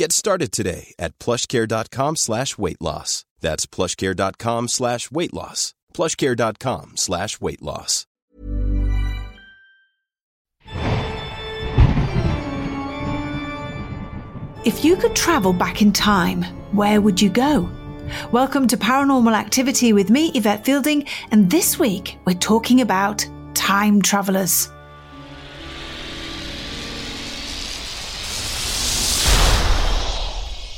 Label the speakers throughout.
Speaker 1: Get started today at plushcare.com slash weight loss. That's plushcare.com slash weight loss. Plushcare.com slash weight loss.
Speaker 2: If you could travel back in time, where would you go? Welcome to Paranormal Activity with me, Yvette Fielding, and this week we're talking about time travelers.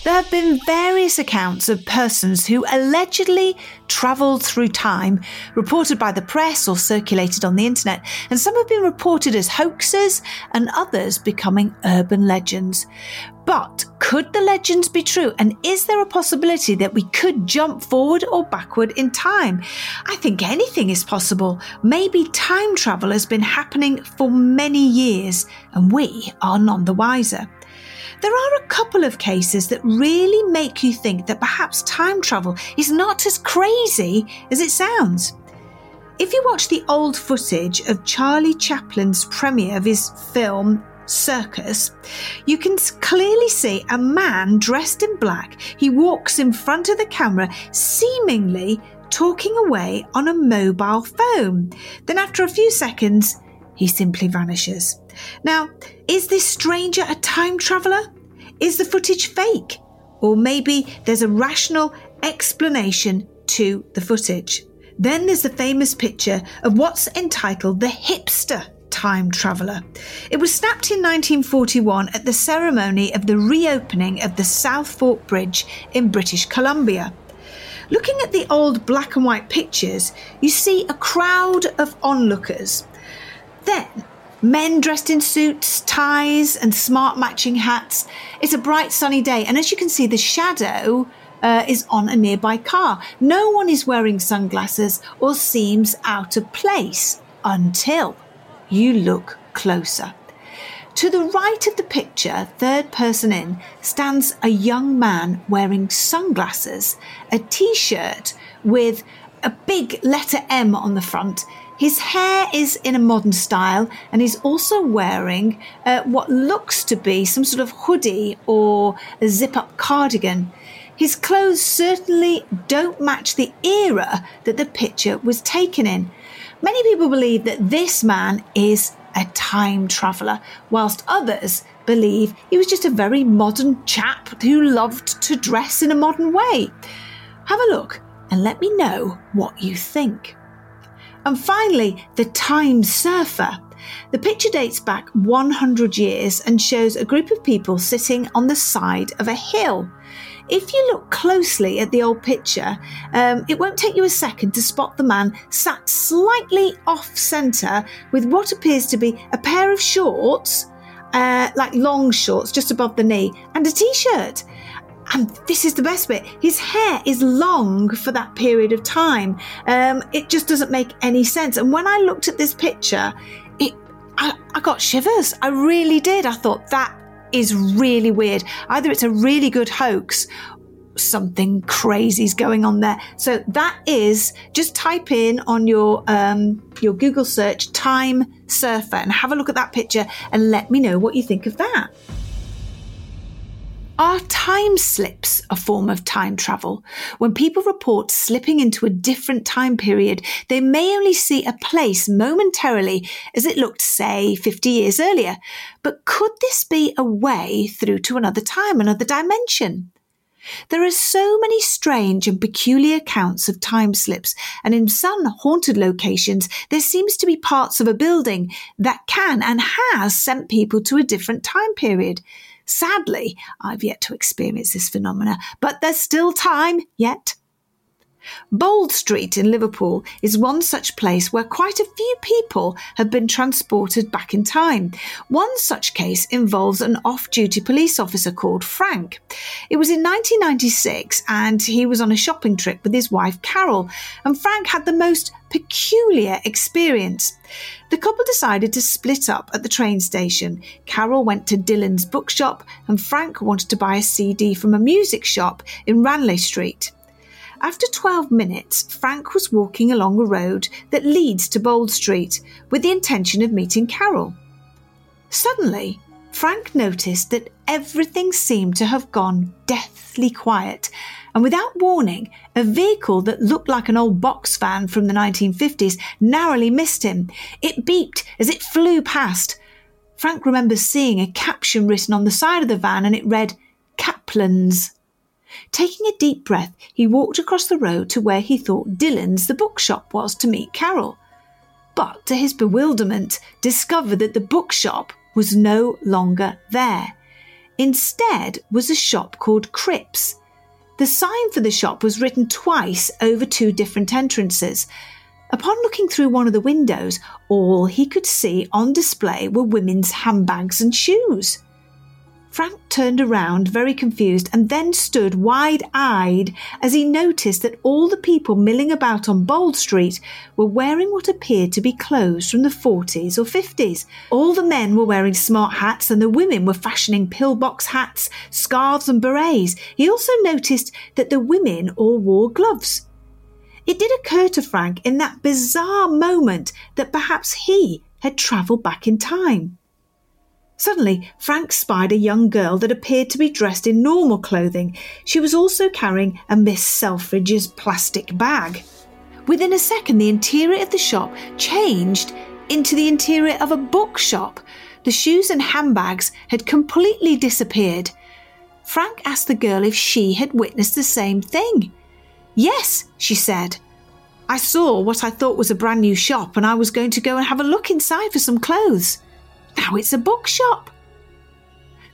Speaker 2: There have been various accounts of persons who allegedly travelled through time, reported by the press or circulated on the internet, and some have been reported as hoaxes and others becoming urban legends. But could the legends be true? And is there a possibility that we could jump forward or backward in time? I think anything is possible. Maybe time travel has been happening for many years and we are none the wiser. There are a couple of cases that really make you think that perhaps time travel is not as crazy as it sounds. If you watch the old footage of Charlie Chaplin's premiere of his film Circus, you can clearly see a man dressed in black. He walks in front of the camera, seemingly talking away on a mobile phone. Then, after a few seconds, he simply vanishes. Now, is this stranger a time traveller? Is the footage fake? Or maybe there's a rational explanation to the footage. Then there's the famous picture of what's entitled the hipster time traveller. It was snapped in 1941 at the ceremony of the reopening of the South Fork Bridge in British Columbia. Looking at the old black and white pictures, you see a crowd of onlookers. Then, men dressed in suits, ties, and smart matching hats. It's a bright sunny day, and as you can see, the shadow uh, is on a nearby car. No one is wearing sunglasses or seems out of place until you look closer. To the right of the picture, third person in, stands a young man wearing sunglasses, a t shirt with a big letter M on the front. His hair is in a modern style, and he's also wearing uh, what looks to be some sort of hoodie or a zip up cardigan. His clothes certainly don't match the era that the picture was taken in. Many people believe that this man is a time traveller, whilst others believe he was just a very modern chap who loved to dress in a modern way. Have a look and let me know what you think. And finally, the time surfer. The picture dates back 100 years and shows a group of people sitting on the side of a hill. If you look closely at the old picture, um, it won't take you a second to spot the man sat slightly off centre with what appears to be a pair of shorts, uh, like long shorts just above the knee, and a t shirt. And this is the best bit his hair is long for that period of time. Um, it just doesn't make any sense. And when I looked at this picture, it I, I got shivers. I really did. I thought that is really weird. Either it's a really good hoax something crazy's going on there. So that is just type in on your um, your Google search time surfer and have a look at that picture and let me know what you think of that. Are time slips a form of time travel? When people report slipping into a different time period, they may only see a place momentarily as it looked, say, 50 years earlier. But could this be a way through to another time, another dimension? There are so many strange and peculiar accounts of time slips, and in some haunted locations, there seems to be parts of a building that can and has sent people to a different time period. Sadly, I've yet to experience this phenomena, but there's still time yet. Bold Street in Liverpool is one such place where quite a few people have been transported back in time. One such case involves an off duty police officer called Frank. It was in 1996 and he was on a shopping trip with his wife Carol, and Frank had the most peculiar experience. The couple decided to split up at the train station. Carol went to Dillons bookshop, and Frank wanted to buy a CD from a music shop in Ranelagh Street. After 12 minutes, Frank was walking along a road that leads to Bold Street with the intention of meeting Carol. Suddenly, Frank noticed that everything seemed to have gone deathly quiet, and without warning, a vehicle that looked like an old box van from the 1950s narrowly missed him. It beeped as it flew past. Frank remembers seeing a caption written on the side of the van and it read, Caplan's. Taking a deep breath, he walked across the road to where he thought Dillons the bookshop was to meet Carol. But to his bewilderment, discovered that the bookshop was no longer there. Instead was a shop called Cripps. The sign for the shop was written twice over two different entrances. Upon looking through one of the windows, all he could see on display were women's handbags and shoes. Frank turned around, very confused, and then stood wide eyed as he noticed that all the people milling about on Bold Street were wearing what appeared to be clothes from the 40s or 50s. All the men were wearing smart hats, and the women were fashioning pillbox hats, scarves, and berets. He also noticed that the women all wore gloves. It did occur to Frank in that bizarre moment that perhaps he had travelled back in time. Suddenly, Frank spied a young girl that appeared to be dressed in normal clothing. She was also carrying a Miss Selfridge's plastic bag. Within a second, the interior of the shop changed into the interior of a bookshop. The shoes and handbags had completely disappeared. Frank asked the girl if she had witnessed the same thing. Yes, she said. I saw what I thought was a brand new shop and I was going to go and have a look inside for some clothes. Now it's a bookshop.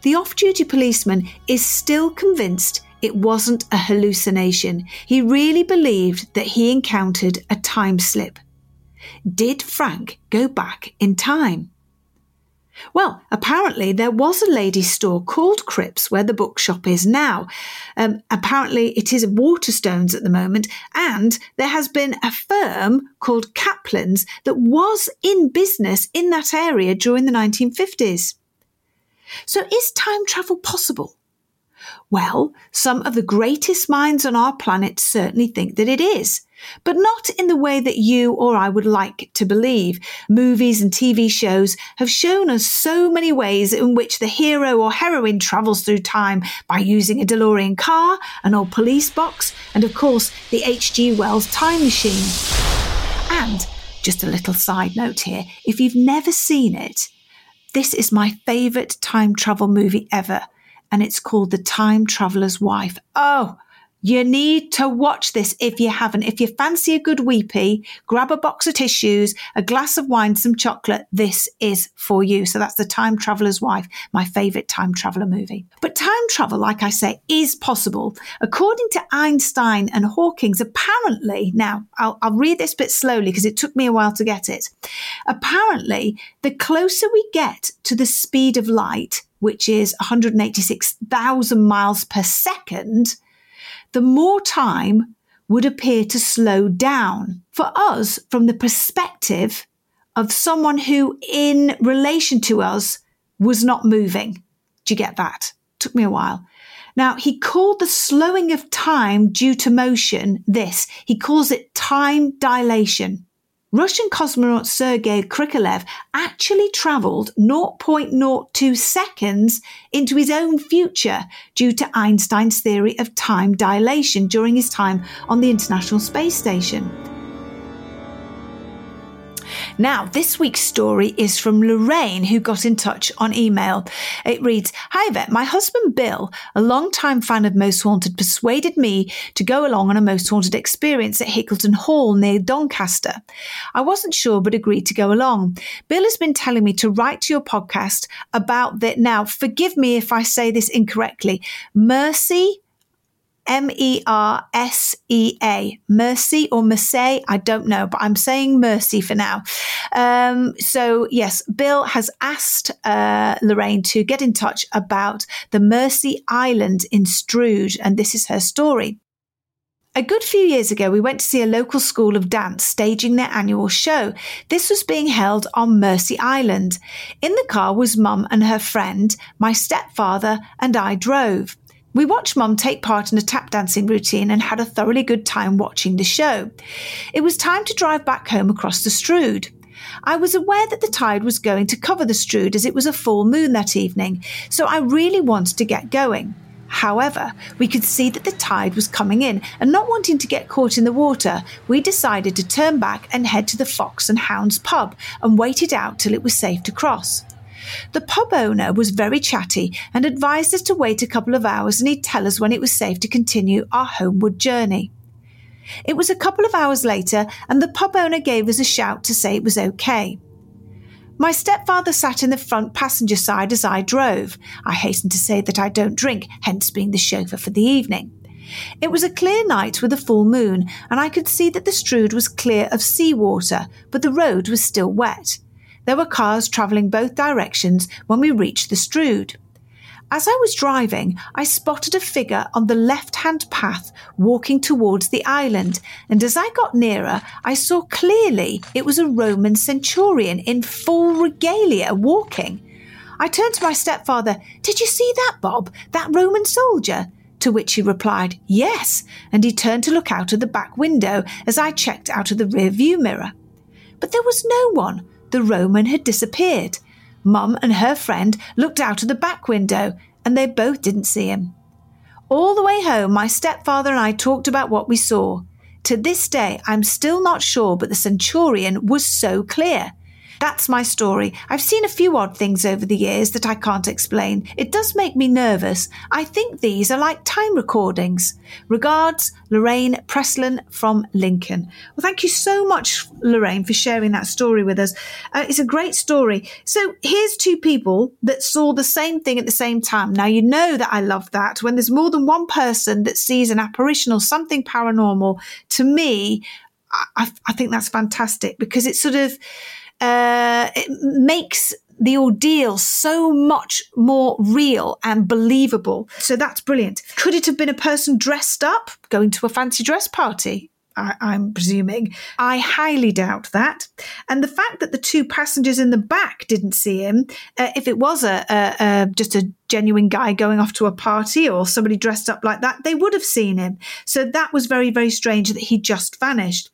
Speaker 2: The off duty policeman is still convinced it wasn't a hallucination. He really believed that he encountered a time slip. Did Frank go back in time? Well, apparently there was a ladies' store called Cripps where the bookshop is now. Um, apparently it is Waterstones at the moment, and there has been a firm called Caplan's that was in business in that area during the 1950s. So is time travel possible? Well, some of the greatest minds on our planet certainly think that it is, but not in the way that you or I would like to believe. Movies and TV shows have shown us so many ways in which the hero or heroine travels through time by using a DeLorean car, an old police box, and of course the H.G. Wells time machine. And just a little side note here if you've never seen it, this is my favourite time travel movie ever and it's called The Time Traveler's Wife. Oh, you need to watch this if you haven't. If you fancy a good weepy, grab a box of tissues, a glass of wine, some chocolate. This is for you. So that's The Time Traveler's Wife, my favorite time traveler movie. But time travel, like I say, is possible. According to Einstein and Hawking's, apparently, now I'll, I'll read this bit slowly because it took me a while to get it. Apparently, the closer we get to the speed of light, which is 186,000 miles per second, the more time would appear to slow down. For us, from the perspective of someone who, in relation to us, was not moving. Do you get that? Took me a while. Now, he called the slowing of time due to motion this. He calls it time dilation. Russian cosmonaut Sergei Krikalev actually travelled 0.02 seconds into his own future due to Einstein's theory of time dilation during his time on the International Space Station. Now, this week's story is from Lorraine, who got in touch on email. It reads Hi, Vet. My husband Bill, a long-time fan of Most Haunted, persuaded me to go along on a Most Haunted experience at Hickleton Hall near Doncaster. I wasn't sure, but agreed to go along. Bill has been telling me to write to your podcast about that. Now, forgive me if I say this incorrectly. Mercy M E R S E A. Mercy or Mercy, I don't know, but I'm saying Mercy for now. Um, so, yes, Bill has asked uh, Lorraine to get in touch about the Mersea Island in Strood, and this is her story. A good few years ago, we went to see a local school of dance staging their annual show. This was being held on Mersea Island. In the car was Mum and her friend, my stepfather, and I drove. We watched Mum take part in a tap dancing routine and had a thoroughly good time watching the show. It was time to drive back home across the Strood. I was aware that the tide was going to cover the Strood as it was a full moon that evening, so I really wanted to get going. However, we could see that the tide was coming in, and not wanting to get caught in the water, we decided to turn back and head to the Fox and Hounds pub and wait it out till it was safe to cross. The pub owner was very chatty and advised us to wait a couple of hours and he'd tell us when it was safe to continue our homeward journey. It was a couple of hours later and the pub owner gave us a shout to say it was okay. My stepfather sat in the front passenger side as I drove. I hasten to say that I don't drink, hence being the chauffeur for the evening. It was a clear night with a full moon, and I could see that the Strood was clear of sea water, but the road was still wet. There were cars travelling both directions when we reached the Strood. As I was driving, I spotted a figure on the left hand path walking towards the island, and as I got nearer, I saw clearly it was a Roman centurion in full regalia walking. I turned to my stepfather. Did you see that, Bob? That Roman soldier? To which he replied, Yes, and he turned to look out of the back window as I checked out of the rear view mirror. But there was no one the Roman had disappeared. Mum and her friend looked out of the back window and they both didn't see him. All the way home, my stepfather and I talked about what we saw. To this day, I'm still not sure, but the centurion was so clear. That's my story. I've seen a few odd things over the years that I can't explain. It does make me nervous. I think these are like time recordings. Regards, Lorraine Preslin from Lincoln. Well, thank you so much, Lorraine, for sharing that story with us. Uh, it's a great story. So here's two people that saw the same thing at the same time. Now, you know that I love that. When there's more than one person that sees an apparition or something paranormal, to me, I, I think that's fantastic because it's sort of, uh, it makes the ordeal so much more real and believable. So that's brilliant. Could it have been a person dressed up going to a fancy dress party? I, am presuming. I highly doubt that. And the fact that the two passengers in the back didn't see him, uh, if it was a, a, a, just a genuine guy going off to a party or somebody dressed up like that, they would have seen him. So that was very, very strange that he just vanished.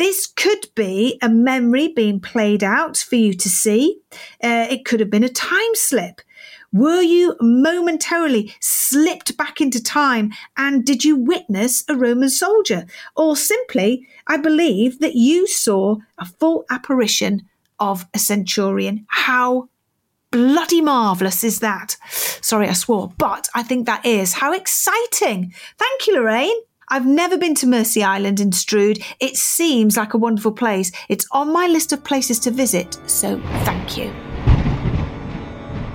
Speaker 2: This could be a memory being played out for you to see. Uh, it could have been a time slip. Were you momentarily slipped back into time and did you witness a Roman soldier? Or simply, I believe that you saw a full apparition of a centurion. How bloody marvellous is that? Sorry, I swore, but I think that is. How exciting! Thank you, Lorraine. I've never been to Mersea Island in Strood. It seems like a wonderful place. It's on my list of places to visit, so thank you.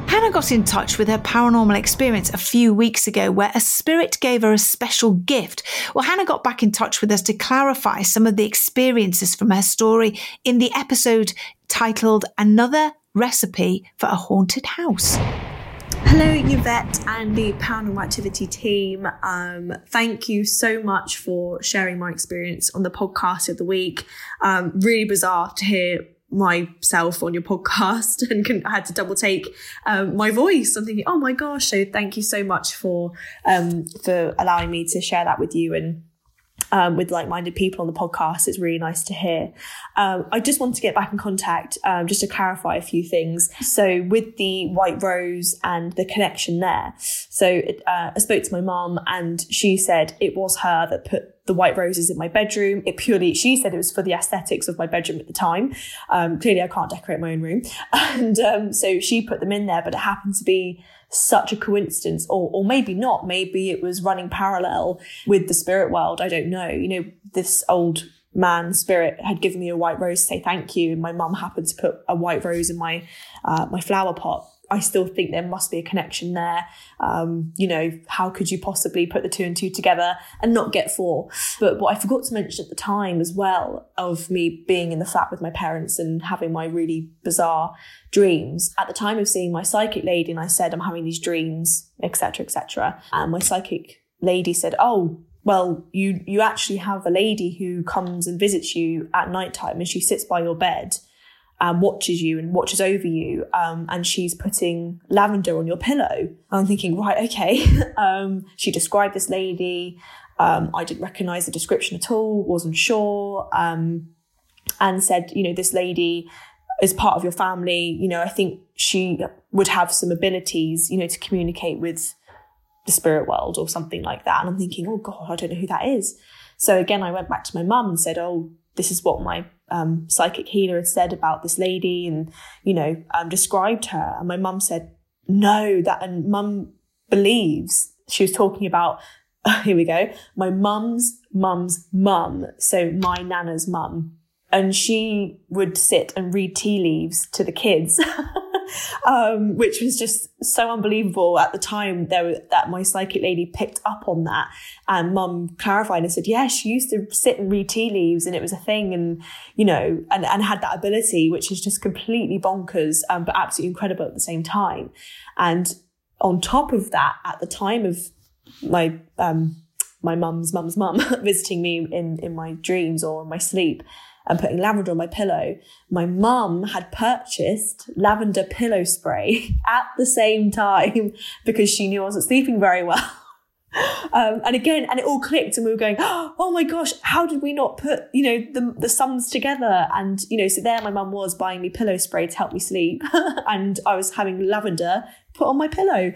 Speaker 2: Hannah got in touch with her paranormal experience a few weeks ago where a spirit gave her a special gift. Well, Hannah got back in touch with us to clarify some of the experiences from her story in the episode titled Another Recipe for a Haunted House.
Speaker 3: Hello, Yvette and the Paranormal Activity team. Um, thank you so much for sharing my experience on the podcast of the week. Um, really bizarre to hear myself on your podcast and can, I had to double take um, my voice. I'm thinking, oh my gosh! So thank you so much for um, for allowing me to share that with you and um, with like-minded people on the podcast. It's really nice to hear. Um, I just want to get back in contact um, just to clarify a few things. So with the White Rose and the connection there. So uh, I spoke to my mom and she said it was her that put the white roses in my bedroom. It purely, she said it was for the aesthetics of my bedroom at the time. Um, clearly, I can't decorate my own room. And um, so she put them in there, but it happened to be such a coincidence, or, or maybe not. Maybe it was running parallel with the spirit world. I don't know. You know, this old man spirit had given me a white rose to say thank you, and my mum happened to put a white rose in my uh, my flower pot. I still think there must be a connection there. Um, you know, how could you possibly put the two and two together and not get four? But what I forgot to mention at the time as well of me being in the flat with my parents and having my really bizarre dreams. At the time of seeing my psychic lady, and I said, I'm having these dreams, etc., etc. And my psychic lady said, Oh, well, you you actually have a lady who comes and visits you at night time and she sits by your bed and watches you and watches over you. Um, and she's putting lavender on your pillow. I'm thinking, right, okay. um, she described this lady. Um, I didn't recognize the description at all, wasn't sure. Um, and said, you know, this lady is part of your family. You know, I think she would have some abilities, you know, to communicate with the spirit world or something like that. And I'm thinking, oh God, I don't know who that is. So again, I went back to my mum and said, oh, this is what my um, psychic healer had said about this lady and, you know, um, described her. And my mum said, no, that, and mum believes she was talking about, here we go, my mum's mum's mum. So my nana's mum. And she would sit and read tea leaves to the kids. um, which was just so unbelievable at the time there, that my psychic lady picked up on that. And mum clarified and said, yeah, she used to sit and read tea leaves and it was a thing and, you know, and, and had that ability, which is just completely bonkers, um, but absolutely incredible at the same time. And on top of that, at the time of my, um, my mum's mum's mum visiting me in, in my dreams or in my sleep, and putting lavender on my pillow, my mum had purchased lavender pillow spray at the same time because she knew I wasn't sleeping very well. Um, and again, and it all clicked, and we were going, "Oh my gosh, how did we not put, you know, the the sums together?" And you know, so there, my mum was buying me pillow spray to help me sleep, and I was having lavender put on my pillow.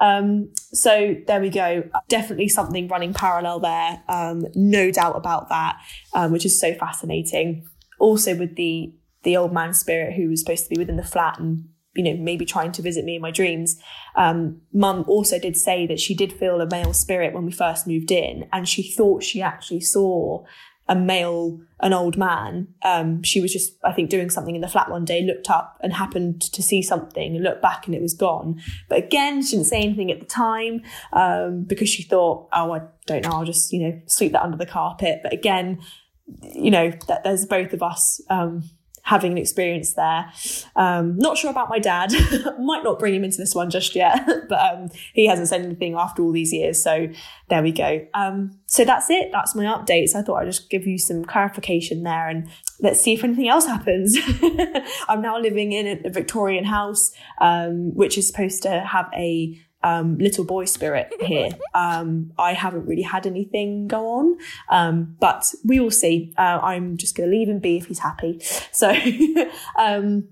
Speaker 3: Um, so there we go. Definitely something running parallel there. Um, no doubt about that, um, which is so fascinating. Also with the the old man spirit who was supposed to be within the flat and you know maybe trying to visit me in my dreams. Um, Mum also did say that she did feel a male spirit when we first moved in, and she thought she actually saw a male, an old man. Um, she was just, I think, doing something in the flat one day, looked up and happened to see something and looked back and it was gone. But again, she didn't say anything at the time um, because she thought, oh, I don't know, I'll just, you know, sweep that under the carpet. But again, you know, that there's both of us. Um, having an experience there. Um, not sure about my dad. Might not bring him into this one just yet, but um, he hasn't said anything after all these years. So there we go. Um, so that's it. That's my updates. I thought I'd just give you some clarification there and let's see if anything else happens. I'm now living in a Victorian house, um, which is supposed to have a um, little boy spirit here. Um, I haven't really had anything go on, um, but we will see. Uh, I'm just going to leave him be if he's happy. So, um,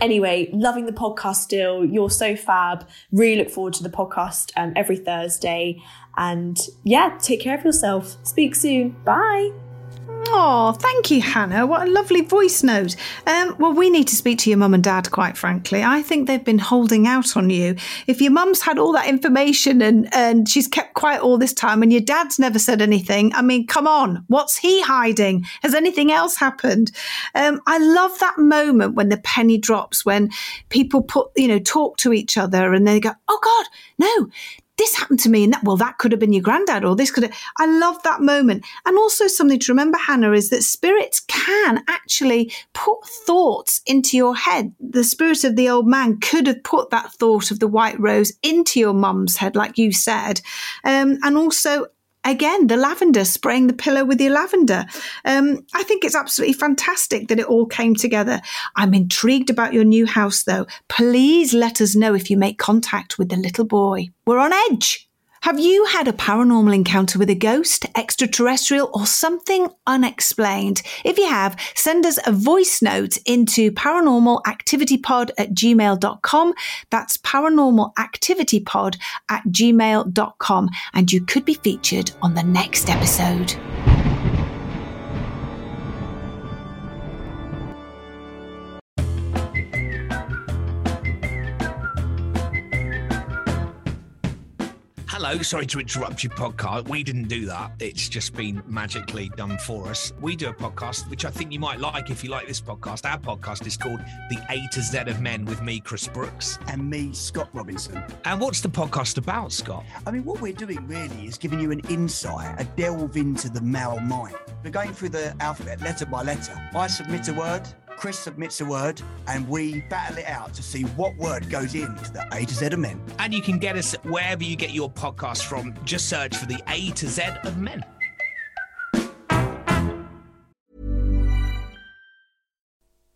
Speaker 3: anyway, loving the podcast still. You're so fab. Really look forward to the podcast um, every Thursday. And yeah, take care of yourself. Speak soon. Bye.
Speaker 2: Oh, thank you, Hannah. What a lovely voice note. Um, well, we need to speak to your mum and dad, quite frankly. I think they've been holding out on you. If your mum's had all that information and, and she's kept quiet all this time and your dad's never said anything, I mean, come on, what's he hiding? Has anything else happened? Um, I love that moment when the penny drops, when people put, you know, talk to each other and they go, oh God, no, this happened to me and that well that could have been your granddad or this could have i love that moment. And also something to remember hannah is that spirits can actually put thoughts into your head. The spirit of the old man could have put that thought of the white rose into your mum's head like you said. Um, and also again, the lavender, spraying the pillow with your lavender. Um, I think it's absolutely fantastic that it all came together. I'm intrigued about your new house, though. Please let us know if you make contact with the little boy. We're on edge. Have you had a paranormal encounter with a ghost, extraterrestrial, or something unexplained? If you have, send us a voice note into paranormalactivitypod at gmail.com. That's paranormalactivitypod at gmail.com. And you could be featured on the next episode.
Speaker 4: Hello, sorry to interrupt your podcast. We didn't do that. It's just been magically done for us. We do a podcast, which I think you might like if you like this podcast. Our podcast is called The A to Z of Men with me, Chris Brooks.
Speaker 5: And me, Scott Robinson.
Speaker 4: And what's the podcast about, Scott?
Speaker 5: I mean, what we're doing really is giving you an insight, a delve into the male mind. We're going through the alphabet letter by letter. I submit a word, Chris submits a word and we battle it out to see what word goes into the A to Z of men.
Speaker 4: And you can get us wherever you get your podcast from. Just search for the A to Z of men.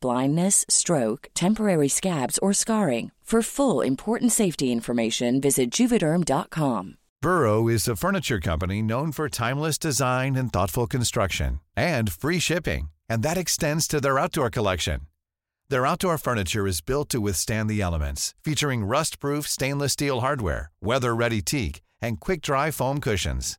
Speaker 6: blindness, stroke, temporary scabs, or scarring. For full important safety information, visit juvederm.com.
Speaker 7: Burrow is a furniture company known for timeless design and thoughtful construction and free shipping, and that extends to their outdoor collection. Their outdoor furniture is built to withstand the elements, featuring rust-proof stainless steel hardware, weather-ready teak, and quick-dry foam cushions.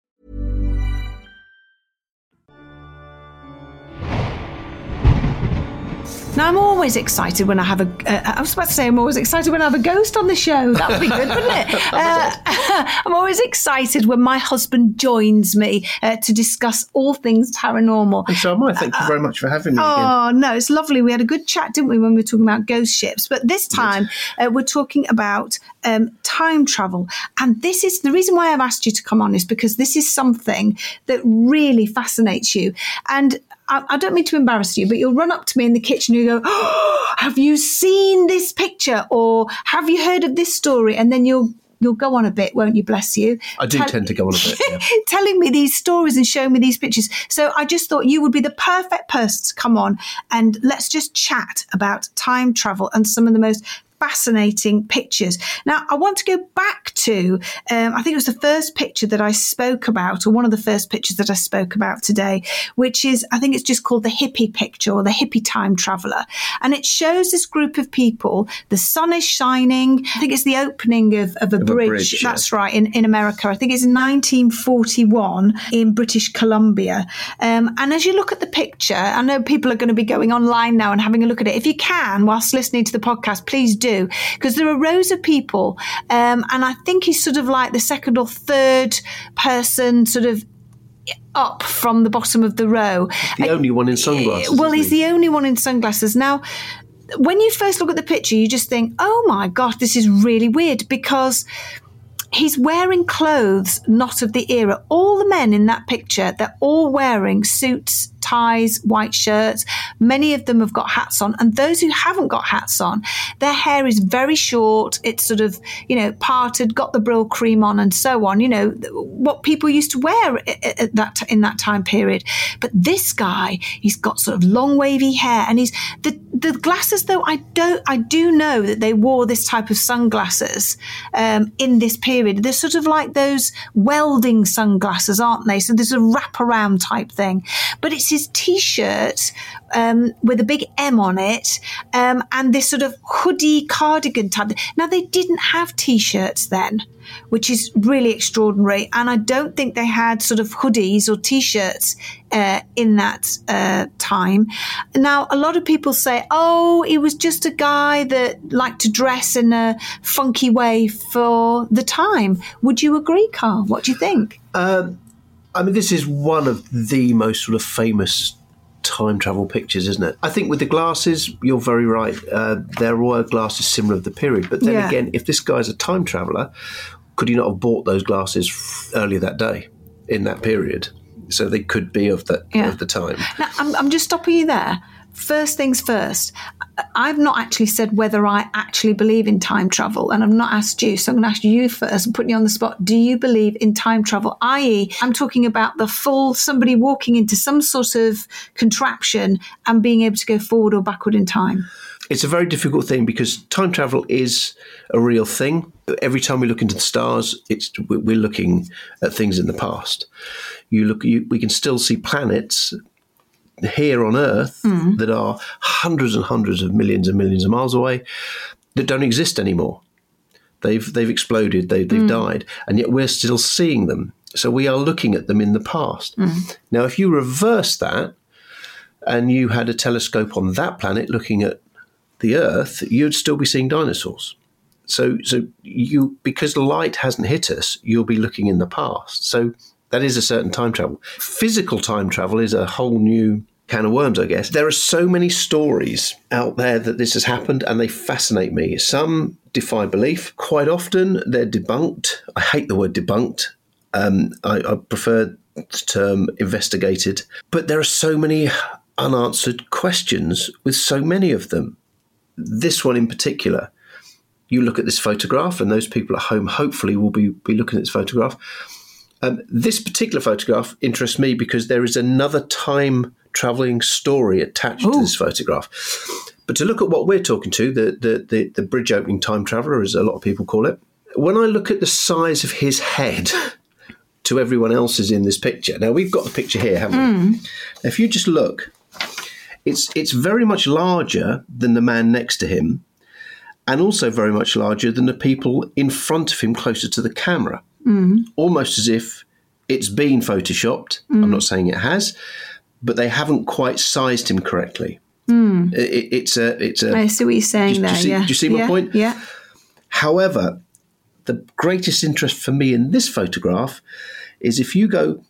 Speaker 2: Now, I'm always excited when I have a. Uh, I was about to say I'm always excited when I have a ghost on the show. That would be good, wouldn't it? Uh, I'm always excited when my husband joins me uh, to discuss all things paranormal.
Speaker 8: And so am I. Thank you very much for having me
Speaker 2: Oh,
Speaker 8: again.
Speaker 2: no, it's lovely. We had a good chat, didn't we, when we were talking about ghost ships? But this time uh, we're talking about um, time travel. And this is the reason why I've asked you to come on is because this is something that really fascinates you. And I, I don't mean to embarrass you, but you'll run up to me in the kitchen and you go, oh, Have you seen this picture? Or have you heard of this story? And then you'll You'll go on a bit, won't you? Bless you.
Speaker 8: I do
Speaker 2: Tell-
Speaker 8: tend to go on a bit. Yeah.
Speaker 2: telling me these stories and showing me these pictures. So I just thought you would be the perfect person to come on and let's just chat about time travel and some of the most fascinating pictures. Now, I want to go back to, um, I think it was the first picture that I spoke about, or one of the first pictures that I spoke about today, which is, I think it's just called the hippie picture or the hippie time traveler. And it shows this group of people, the sun is shining. I think it's the opening of, of a
Speaker 8: Of a
Speaker 2: bridge.
Speaker 8: bridge, yeah.
Speaker 2: That's right, in, in America. I think it's 1941 in British Columbia. Um, and as you look at the picture, I know people are going to be going online now and having a look at it. If you can, whilst listening to the podcast, please do, because there are rows of people. Um, and I think he's sort of like the second or third person, sort of up from the bottom of the row.
Speaker 8: The only one in sunglasses.
Speaker 2: Well, he's
Speaker 8: he?
Speaker 2: the only one in sunglasses. Now, when you first look at the picture, you just think, oh my gosh, this is really weird because he's wearing clothes not of the era. All the men in that picture, they're all wearing suits, ties, white shirts. Many of them have got hats on. And those who haven't got hats on, their hair is very short. It's sort of, you know, parted, got the Brylcreem on and so on. You know, what people used to wear at that, in that time period. But this guy, he's got sort of long wavy hair and he's, the, the glasses though, I don't, I do know that they wore this type of sunglasses um, in this period. They're sort of like those welding sunglasses, aren't they? So there's a wraparound type thing. But it's his t-shirt um, with a big M on it um, and this sort of hoodie cardigan type. Now they didn't have t-shirts then which is really extraordinary. And I don't think they had sort of hoodies or t-shirts uh, in that uh, time. Now, a lot of people say, "Oh, he was just a guy that liked to dress in a funky way for the time." Would you agree, Carl? What do you think?
Speaker 8: Um, I mean, this is one of the most sort of famous time travel pictures, isn't it? I think with the glasses, you're very right. Uh, there were glasses similar of the period, but then
Speaker 2: Yeah.
Speaker 8: again, if this guy's a time traveller, could he not have bought those glasses f- earlier that day in that period? So they could be of the
Speaker 2: Yeah.
Speaker 8: of the time.
Speaker 2: Now, I'm, I'm just stopping you there. First things first, I've not actually said whether I actually believe in time travel, and I've not asked you. So I'm going to ask you first and put you on the spot. Do you believe in time travel? I.e., I'm talking about the full somebody walking into some sort of contraption and being able to go forward or backward in time.
Speaker 8: It's a very difficult thing because time travel is a real thing. Every time we look into the stars, it's we're looking at things in the past. You look, you, we can still see planets here on Earth
Speaker 2: Mm.
Speaker 8: that are hundreds and hundreds of millions and millions of miles away that don't exist anymore. They've they've exploded. They, they've
Speaker 2: Mm.
Speaker 8: died, and yet we're still seeing them. So we are looking at them in the past. Now, if you reverse that, and you had a telescope on that planet looking at the Earth, you'd still be seeing dinosaurs. So, so you because light hasn't hit us, you'll be looking in the past. So that is a certain time travel. Physical time travel is a whole new can of worms, I guess. There are so many stories out there that this has happened, and they fascinate me. Some defy belief. Quite often, they're debunked. I hate the word debunked. Um, I, I prefer the term investigated. But there are so many unanswered questions with so many of them. This one in particular, you look at this photograph, and those people at home hopefully will be, be looking at this photograph. Um, this particular photograph interests me because there is another time traveling story attached to this photograph. But to look at what we're talking to, the, the, the, the bridge opening time traveler, as a lot of people call it, when I look at the size of his head to everyone else's in this picture, now we've got the picture here, haven't we? Hmm. If you just look, it's it's very much larger than the man next to him, and also very much larger than the people in front of him closer to the camera. Hmm. Almost as if it's been photoshopped. I'm hmm. not saying it has, but they haven't quite sized him correctly. Hmm. It- it- it's a it's a
Speaker 2: I see what you're saying
Speaker 8: do you
Speaker 2: there.
Speaker 8: see-
Speaker 2: yeah.
Speaker 8: do you see my
Speaker 2: yeah.
Speaker 8: point?
Speaker 2: Yeah.
Speaker 8: However, the greatest interest for me in this photograph is if you go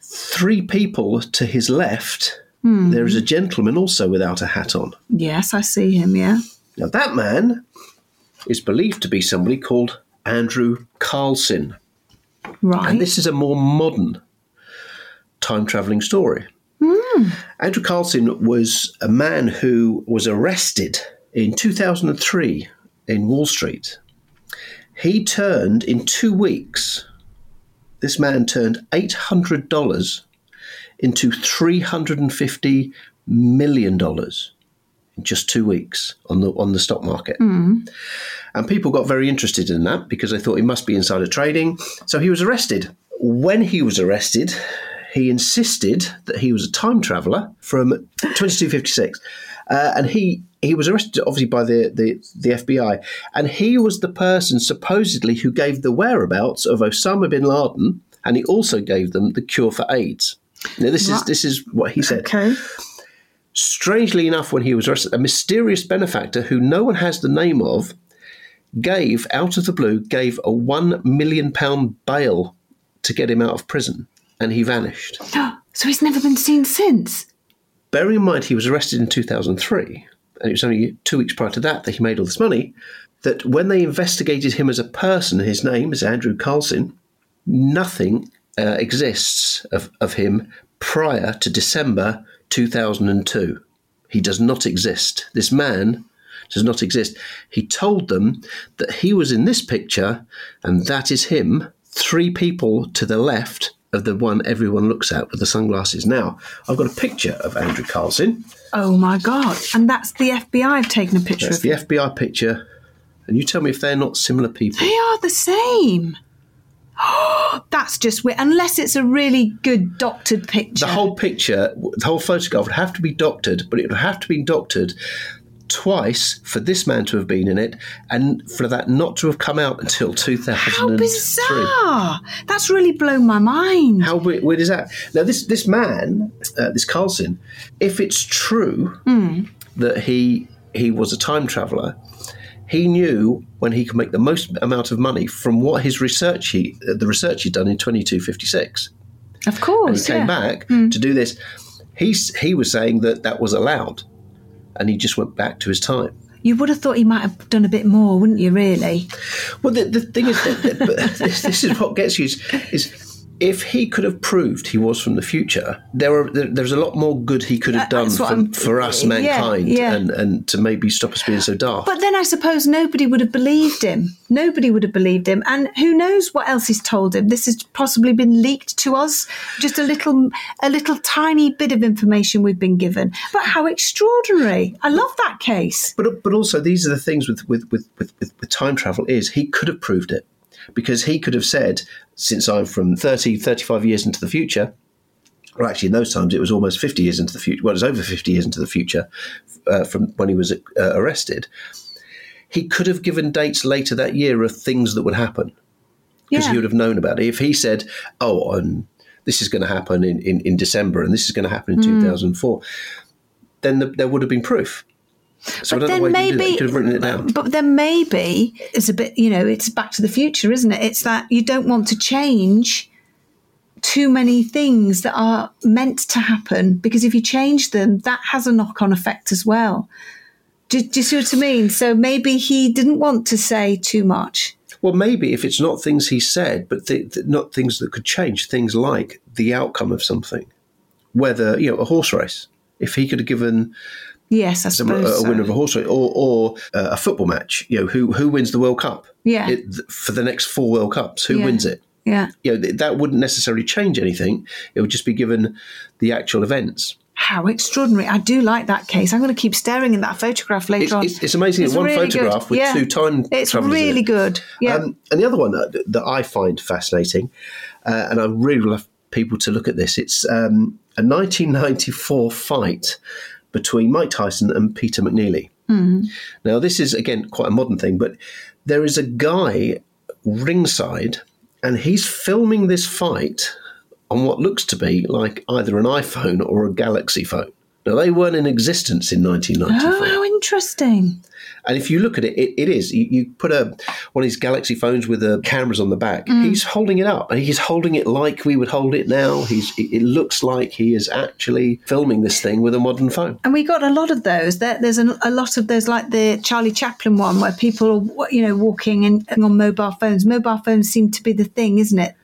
Speaker 8: three people to his left, hmm. there is a gentleman also without a hat on.
Speaker 2: Yes, I see him. Yeah.
Speaker 8: Now, that man is believed to be somebody called Andrew Carlson.
Speaker 2: Right.
Speaker 8: And this is a more modern time traveling story. Hmm. Andrew Carlson was a man who was arrested in 2003 in Wall Street. He turned in two weeks, this man turned $800 into $350 million in just two weeks on the, on the stock market. Hmm. And people got very interested in that because they thought he must be insider trading. So he was arrested. When he was arrested, he insisted that he was a time traveler from 2256. Uh, and he, he was arrested, obviously, by the, the, the FBI. And he was the person supposedly who gave the whereabouts of Osama bin Laden. And he also gave them the cure for AIDS. Now, this is this is what he said.
Speaker 2: Okay.
Speaker 8: Strangely enough, when he was arrested, a mysterious benefactor who no one has the name of gave, out of the blue, gave a one million pound bail to get him out of prison, and he vanished.
Speaker 2: So he's never been seen since.
Speaker 8: Bearing in mind he was arrested in 2003, and it was only two weeks prior to that that he made all this money, that when they investigated him as a person, his name is Andrew Carlson, nothing uh, exists of, of him prior to December 2002. He does not exist. This man does not exist. He told them that he was in this picture and that is him, three people to the left of the one everyone looks at with the sunglasses. Now, I've got a picture of Andrew Carlssin.
Speaker 2: Oh my God. And that's the FBI have taken a picture
Speaker 8: That's
Speaker 2: of.
Speaker 8: the FBI picture. And you tell me if they're not similar people.
Speaker 2: They are the same. That's just weird. Unless it's a really good doctored picture.
Speaker 8: The whole picture, the whole photograph would have to be doctored, but it would have to be doctored twice for this man to have been in it and for that not to have come out until 2003.
Speaker 2: How bizarre! That's really blown my mind.
Speaker 8: How weird, weird is that? Now, this this man, uh, this Carlssin, if it's true
Speaker 2: Hmm.
Speaker 8: that he he was a time traveler, he knew when he could make the most amount of money from what his research he uh, the research he'd done in 2256.
Speaker 2: Of
Speaker 8: And he came
Speaker 2: yeah.
Speaker 8: back
Speaker 2: Hmm.
Speaker 8: to do this. He's, he was saying that that was allowed, and he just went back to his time.
Speaker 2: You would have thought he might have done a bit more, wouldn't you, really?
Speaker 8: Well, the, the thing is, that, this, this is what gets you is, is if he could have proved he was from the future, there are there, there's a lot more good he could have done for, for us, mankind,
Speaker 2: yeah.
Speaker 8: and and to maybe stop us being so daft.
Speaker 2: But then I suppose nobody would have believed him. Nobody would have believed him. And who knows what else he's told him? This has possibly been leaked to us. Just a little, a little tiny bit of information we've been given. But how extraordinary! I love that case.
Speaker 8: But but also these are the things with with, with, with, with with time travel is he could have proved it because he could have said since I'm from 30 35 years into the future or actually in those times it was almost 50 years into the future well it was over 50 years into the future uh, from when he was uh, arrested he could have given dates later that year of things that would happen because
Speaker 2: Yeah.
Speaker 8: he would have known about it if he said oh um, this is going to happen in, in, in December and this is going to happen in
Speaker 2: Mm.
Speaker 8: 2004 then the, there would have been proof so
Speaker 2: But then
Speaker 8: why he did that. He
Speaker 2: maybe-
Speaker 8: could have written it down.
Speaker 2: But then maybe it's a bit, you know, it's back to the future, isn't it? It's that you don't want to change too many things that are meant to happen because if you change them, that has a knock on effect as well. Do, do you see what I mean? So maybe he didn't want to say too much.
Speaker 8: Well, maybe if it's not things he said, but th- th- not things that could change, things like the outcome of something, whether you know a horse race. If he could have given
Speaker 2: Yes, I
Speaker 8: a,
Speaker 2: suppose.
Speaker 8: a
Speaker 2: so.
Speaker 8: winner of a horse race, or, or uh, a football match, you know, who who wins the World Cup?
Speaker 2: Yeah.
Speaker 8: It, for the next four World Cups, who
Speaker 2: Yeah.
Speaker 8: wins it?
Speaker 2: Yeah.
Speaker 8: You know, th- that wouldn't necessarily change anything. It would just be given the actual events.
Speaker 2: How extraordinary. I do like that case. I'm going to keep staring at that photograph later
Speaker 8: It's,
Speaker 2: on.
Speaker 8: it's, it's amazing.
Speaker 2: It's
Speaker 8: one
Speaker 2: really good.
Speaker 8: photograph with
Speaker 2: Yeah.
Speaker 8: two time
Speaker 2: It's
Speaker 8: in
Speaker 2: really good. Yeah.
Speaker 8: Um, and the other one that, that I find fascinating, uh, and I really love people to look at this, it's um, a 1994 fight between Mike Tyson and Peter McNeeley.
Speaker 2: Mm.
Speaker 8: Now, this is, again, quite a modern thing, but there is a guy ringside and he's filming this fight on what looks to be like either an iPhone or a Galaxy phone. Now, they weren't in existence in 1994.
Speaker 2: Oh, how interesting.
Speaker 8: And if you look at it, it, it is. You, you put a one of these Galaxy phones with the cameras on the back.
Speaker 2: Mm.
Speaker 8: He's holding it up, and he's holding it like we would hold it now. He's. It, it looks like he is actually filming this thing with a modern phone.
Speaker 2: And we got a lot of those. There, there's a, a lot of those, like the Charlie Chaplin one, where people are, you know, walking and on mobile phones. Mobile phones seem to be the thing, isn't it?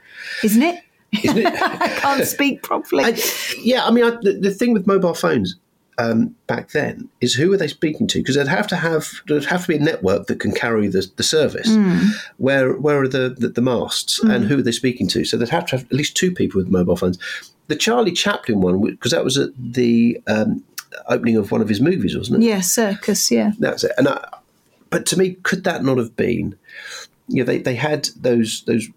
Speaker 2: Isn't it? I can't speak properly.
Speaker 8: Yeah, I mean, I, the, the thing with mobile phones um, back then is who are they speaking to? Because they'd have to have there'd have to be a network that can carry the, the service.
Speaker 2: Mm.
Speaker 8: Where where are the the, the masts
Speaker 2: Mm.
Speaker 8: and who are they speaking to? So they'd have to have at least two people with mobile phones. The Charlie Chaplin one, because that was at the um, opening of one of his movies, wasn't it?
Speaker 2: yeah, circus. Yeah.
Speaker 8: That's it. And I, but to me, could that not have been? You know, they, they had those those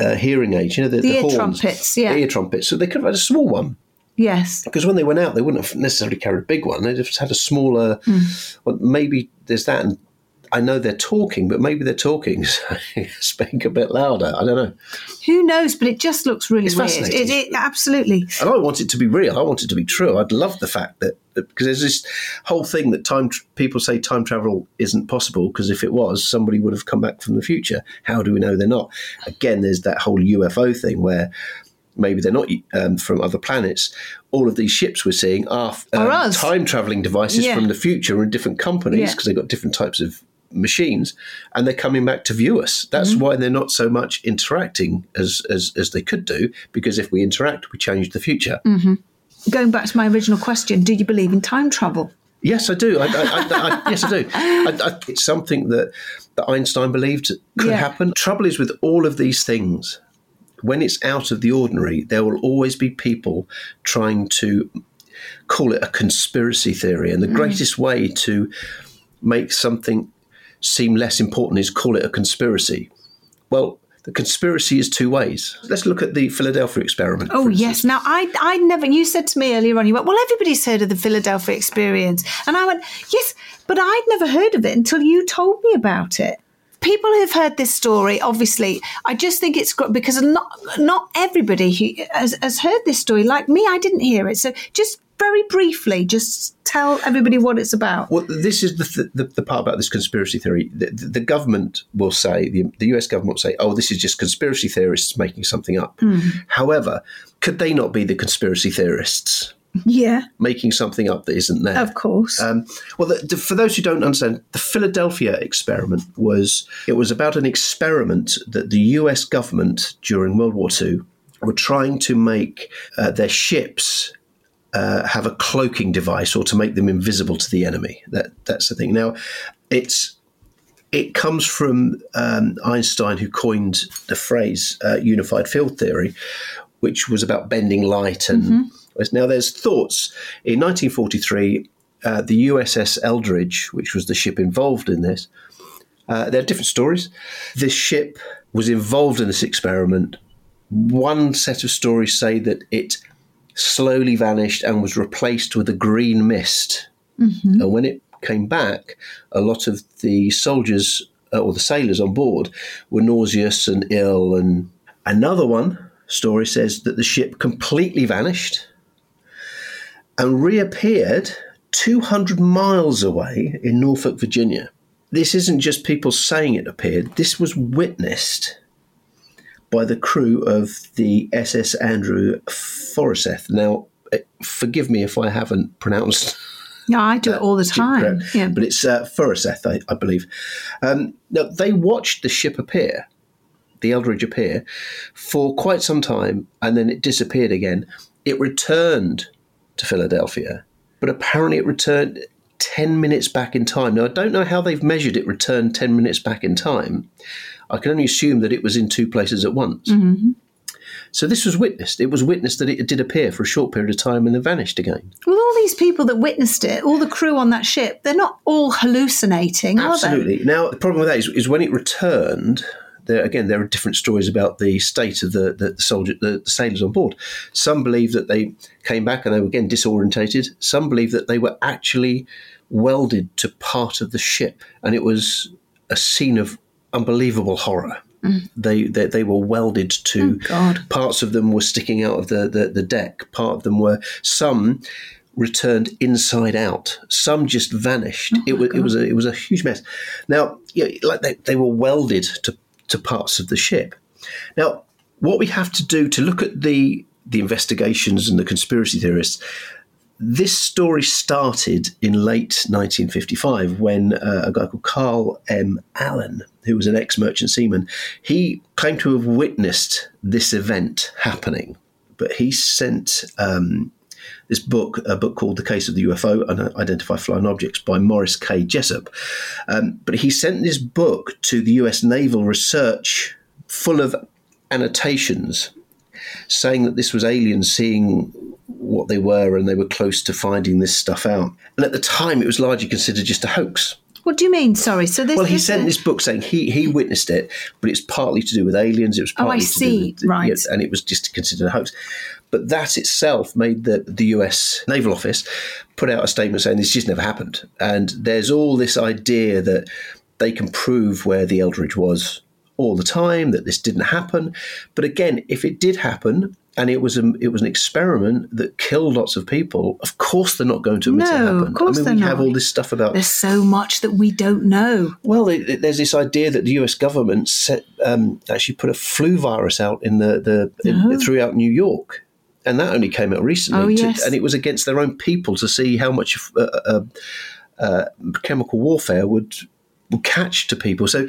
Speaker 8: uh, hearing aids, you know, the,
Speaker 2: The ear
Speaker 8: horns,
Speaker 2: trumpets, yeah.
Speaker 8: the ear trumpets. So they could have had a small one
Speaker 2: Yes.
Speaker 8: because when they went out, they wouldn't have necessarily carried a big one. They'd have had a smaller.
Speaker 2: Mm.
Speaker 8: Well, maybe there's that. And I know they're talking, but maybe they're talking. So speak a bit louder. I don't know.
Speaker 2: Who knows? But it just looks really
Speaker 8: It's
Speaker 2: weird.
Speaker 8: fascinating.
Speaker 2: It, it, absolutely.
Speaker 8: And I want it to be real. I want it to be true. I'd love the fact that because there's this whole thing that time people say time travel isn't possible because if it was, somebody would have come back from the future. How do we know they're not? Again, there's that whole UFO thing where maybe they're not um, from other planets. All of these ships we're seeing are, um, time traveling devices
Speaker 2: Yeah.
Speaker 8: from the future in different companies
Speaker 2: Yeah.
Speaker 8: because they've got different types of machines, and they're coming back to view us. That's mm-hmm. why they're not so much interacting as, as as they could do. Because if we interact, we change the future.
Speaker 2: Mm-hmm. Going back to my original question, do you believe in time travel?
Speaker 8: Yes, I do. I, I, I, yes, I do. it's something that, that Einstein believed could yeah. happen. Trouble is with all of these things, when it's out of the ordinary, there will always be people trying to call it a conspiracy theory. And the mm. greatest way to make something seem less important is call it a conspiracy. Well, the conspiracy is two ways. Let's look at the Philadelphia experiment.
Speaker 2: Oh yes. Now I I never you said to me earlier on, you went, Well, everybody's heard of the Philadelphia experience. And I went, Yes, but I'd never heard of it until you told me about it. People who've heard this story, obviously, I just think it's because not not everybody who has, has heard this story. Like me, I didn't hear it. So just very briefly, just tell everybody what it's about.
Speaker 8: Well, this is the, the, the part about this conspiracy theory. The, the, government will say, the, the US government will say, oh, this is just conspiracy theorists making something up. Mm. However, could they not be the conspiracy theorists?
Speaker 2: Yeah.
Speaker 8: Making something up that isn't there.
Speaker 2: Of course. Um,
Speaker 8: well, the, for those who don't understand, the Philadelphia experiment was it was about an experiment that the US government during World War II were trying to make uh, their ships uh, have a cloaking device or to make them invisible to the enemy. That that's the thing. Now, it's it comes from um, Einstein, who coined the phrase uh, unified field theory, which was about bending light. And mm-hmm. now there's thoughts in 1943. Uh, the USS Eldridge, which was the ship involved in this, uh, there are different stories. This ship was involved in this experiment. One set of stories say that it slowly vanished and was replaced with a green mist. Mm-hmm. And when it came back, a lot of the soldiers uh, or the sailors on board were nauseous and ill. And another one story says that the ship completely vanished and reappeared 200 miles away in Norfolk, Virginia. This isn't just people saying it appeared, this was witnessed by the crew of the SS Andrew Forsyth. Now, eh, forgive me if I haven't pronounced.
Speaker 2: Yeah, I do it all the time. Yeah.
Speaker 8: But it's uh, Forsyth, I, I believe. Um, now, they watched the ship appear, the Eldridge appear, for quite some time, and then it disappeared again. It returned to Philadelphia, but apparently it returned 10 minutes back in time. Now, I don't know how they've measured it returned 10 minutes back in time. I can only assume that it was in two places at once. Mm-hmm. So this was witnessed. It was witnessed that it did appear for a short period of time and then vanished again.
Speaker 2: Well, all these people that witnessed it, all the crew on that ship, they're not all hallucinating,
Speaker 8: Absolutely. Now, the problem with that is, is when it returned, there again there are different stories about the state of the the, soldier the, the, sailors on board. Some believe that they came back and they were again disorientated. Some believe that they were actually welded to part of the ship, and it was a scene of unbelievable horror. Mm. They, they, they were welded to
Speaker 2: oh,
Speaker 8: parts of them were sticking out of the, the, the deck. Part of them were some returned inside out. Some just vanished. Oh, it was it was a it was a huge mess. Now, you know, like they, they were welded to to parts of the ship. Now, what we have to do to look at the the investigations and the conspiracy theorists this story started in late 1955 when uh, a guy called Carl M. Allen, who was an ex merchant seaman, he claimed to have witnessed this event happening. But he sent um, this book, a book called The Case of the UFO and Identify Flying Objects by Morris K. Jessup. Um, but he sent this book to the US Naval Research full of annotations saying that this was aliens seeing what they were and they were close to finding this stuff out. And at the time, it was largely considered just a hoax.
Speaker 2: What do you mean? Sorry. So this.
Speaker 8: Well, he sent this book saying he he witnessed it, but it's partly to do with aliens. It was partly
Speaker 2: oh, I see.
Speaker 8: With,
Speaker 2: right.
Speaker 8: And it was just considered a hoax. But that itself made the the U.S. Naval Office put out a statement saying this just never happened. And there's all this idea that they can prove where the Eldridge was all the time, that this didn't happen. But again, if it did happen, and it was a, it was an experiment that killed lots of people. Of course, they're not going to admit
Speaker 2: no,
Speaker 8: it happened.
Speaker 2: Of course
Speaker 8: I mean,
Speaker 2: they're
Speaker 8: we
Speaker 2: not.
Speaker 8: have all this stuff about.
Speaker 2: There's so much that we don't know.
Speaker 8: Well, it, it, there's this idea that the U.S. government set, um, actually put a flu virus out in the, the in,
Speaker 2: Oh.
Speaker 8: throughout New York, and that only came out recently.
Speaker 2: Oh,
Speaker 8: to-
Speaker 2: yes.
Speaker 8: and it was against their own people to see how much uh, uh, uh, chemical warfare would will catch to people. So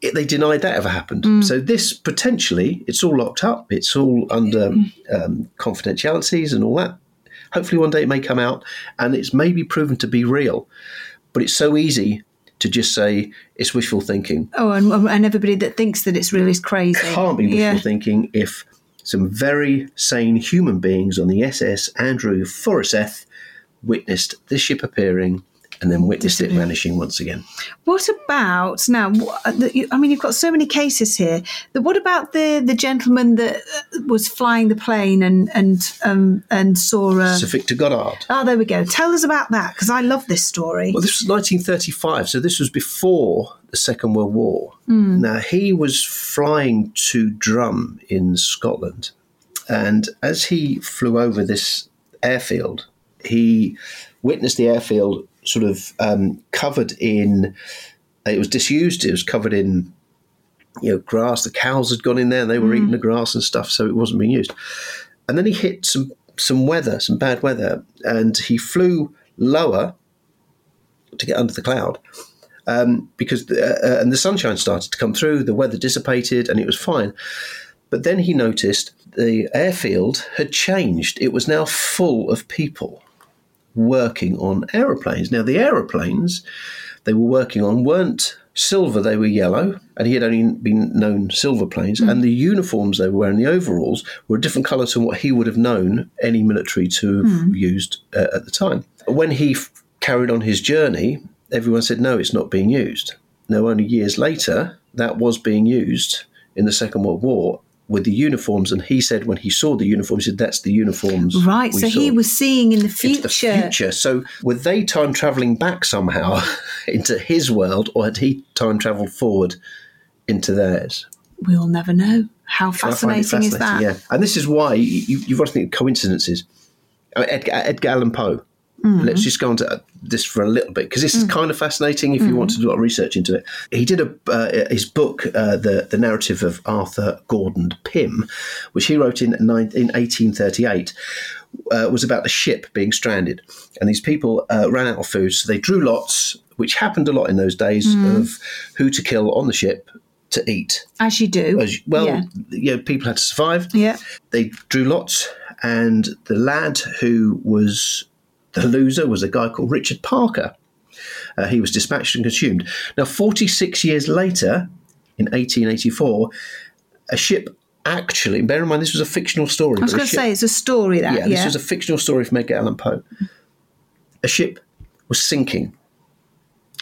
Speaker 8: it, they denied that ever happened. Mm. So this potentially, it's all locked up. It's all under mm. um, confidentialities and all that. Hopefully, one day it may come out, and it's maybe proven to be real. But it's so easy to just say it's wishful thinking.
Speaker 2: Oh, and, um, and everybody that thinks that it's real is crazy.
Speaker 8: It can't be wishful
Speaker 2: Yeah.
Speaker 8: thinking if some very sane human beings on the SS Andrew Forsyth witnessed this ship appearing and then witnessed it vanishing once again.
Speaker 2: What about now? wh- the- you- I mean, you've got so many cases here. What about the the gentleman that uh, was flying the plane and and um, and saw? Uh,
Speaker 8: Sir Victor Goddard.
Speaker 2: oh, there we go. Tell us about that because I love this story.
Speaker 8: Well, this was 1935, so this was before the Second World War. Now, he was flying to Drem in Scotland, and as he flew over this airfield, he witnessed the airfield sort of um, covered in. It was disused. It was covered in, you know, grass. The cows had gone in there, and they were eating the grass and stuff, so it wasn't being used. And then he hit some some weather, some bad weather, and he flew lower to get under the cloud um, because the, uh, and the sunshine started to come through, the weather dissipated, and it was fine. But then he noticed the airfield had changed. It was now full of people working on aeroplanes. Now the aeroplanes they were working on weren't silver; they were yellow, and he had only been known silver planes. And the uniforms they were wearing, the overalls, were a different colour to what he would have known any military to have used uh, at the time. When he f- carried on his journey, everyone said, no, it's not being used. Now, only years later, that was being used in the Second World War with the uniforms. And he said, when he saw the uniforms, he said, that's the uniforms.
Speaker 2: right. So he was seeing in the
Speaker 8: It's
Speaker 2: future.
Speaker 8: the future. So were they time traveling back somehow into his world, or had he time traveled forward into theirs?
Speaker 2: We'll never know. How
Speaker 8: it
Speaker 2: fascinating, is that?
Speaker 8: Yeah, and this is why you, you've got to think of coincidences. Uh, Edgar, uh, Edgar Allan Poe.
Speaker 2: Mm-hmm.
Speaker 8: Let's just go on to this for a little bit because this is
Speaker 2: Mm.
Speaker 8: kind of fascinating. If you want to do a lot of research into it, he did a uh, his book, uh, the the narrative of Arthur Gordon Pym, which he wrote in nine, in 1838. Uh, was about a ship being stranded, and these people uh, ran out of food, so they drew lots, which happened a lot in those days
Speaker 2: Mm.
Speaker 8: of who to kill on the ship to eat.
Speaker 2: As you do.
Speaker 8: As, well,
Speaker 2: Yeah.
Speaker 8: you know, people had to survive.
Speaker 2: Yeah.
Speaker 8: They drew lots, and the lad who was the loser was a guy called Richard Parker. Uh, he was dispatched and consumed. Now, 46 years later, in 1884, a ship actually, bear in mind this was a fictional story.
Speaker 2: I was going to say it's a story that.
Speaker 8: yeah,
Speaker 2: Yeah.
Speaker 8: this was a fictional story from Edgar Allan Poe. A ship was sinking,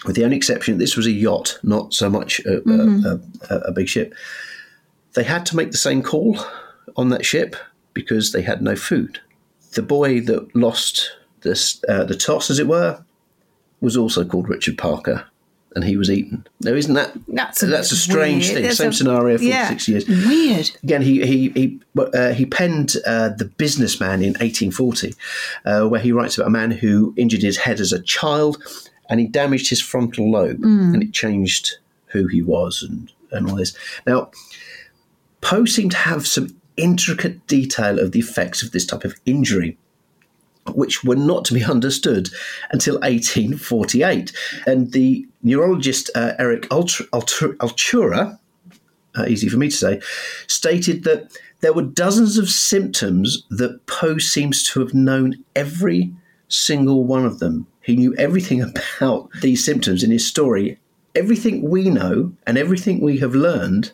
Speaker 8: with the only exception this was a yacht, not so much a, a, a, a big ship. They had to make the same call on that ship because they had no food. The boy that lost this, uh, the toss, as it were, was also called Richard Parker, and he was eaten. Now, isn't that
Speaker 2: That's
Speaker 8: that's
Speaker 2: a
Speaker 8: a strange
Speaker 2: weird-
Speaker 8: thing?
Speaker 2: that's
Speaker 8: Same
Speaker 2: a-
Speaker 8: scenario, forty
Speaker 2: yeah.
Speaker 8: six years
Speaker 2: Weird.
Speaker 8: again, he he he uh, he penned uh, the Businessman in 1840, uh, where he writes about a man who injured his head as a child, and he damaged his frontal lobe, and it changed who he was and and all this. Now, Poe seemed to have some intricate detail of the effects of this type of injury. Which were not to be understood until 1848. And the neurologist uh, Eric Altura, Altura, uh, easy for me to say, stated that there were dozens of symptoms that Poe seems to have known every single one of them. He knew everything about these symptoms in his story. Everything we know and everything we have learned,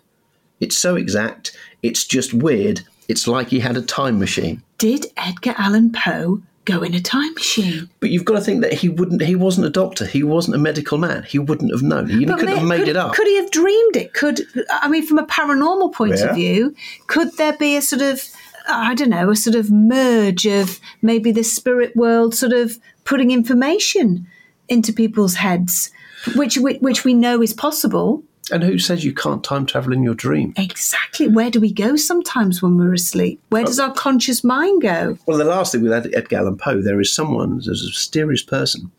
Speaker 8: it's so exact, it's just weird. It's like he had a time machine.
Speaker 2: Did Edgar Allan Poe go in a time machine?
Speaker 8: But you've got to think that he wouldn't. He wasn't a doctor. He wasn't a medical man. He wouldn't have known. He
Speaker 2: But
Speaker 8: couldn't
Speaker 2: may-
Speaker 8: have made
Speaker 2: could,
Speaker 8: it up.
Speaker 2: Could he have dreamed it? Could I mean, from a paranormal point
Speaker 8: Yeah.
Speaker 2: of view, could there be a sort of I don't know, a sort of merge of maybe the spirit world sort of putting information into people's heads, which which, which we know is possible.
Speaker 8: And who says you can't time travel in your dream?
Speaker 2: Exactly. Where do we go sometimes when we're asleep? Where does our conscious mind go?
Speaker 8: Well, the last thing with Ed- Edgar Allan Poe, there is someone, there's a mysterious person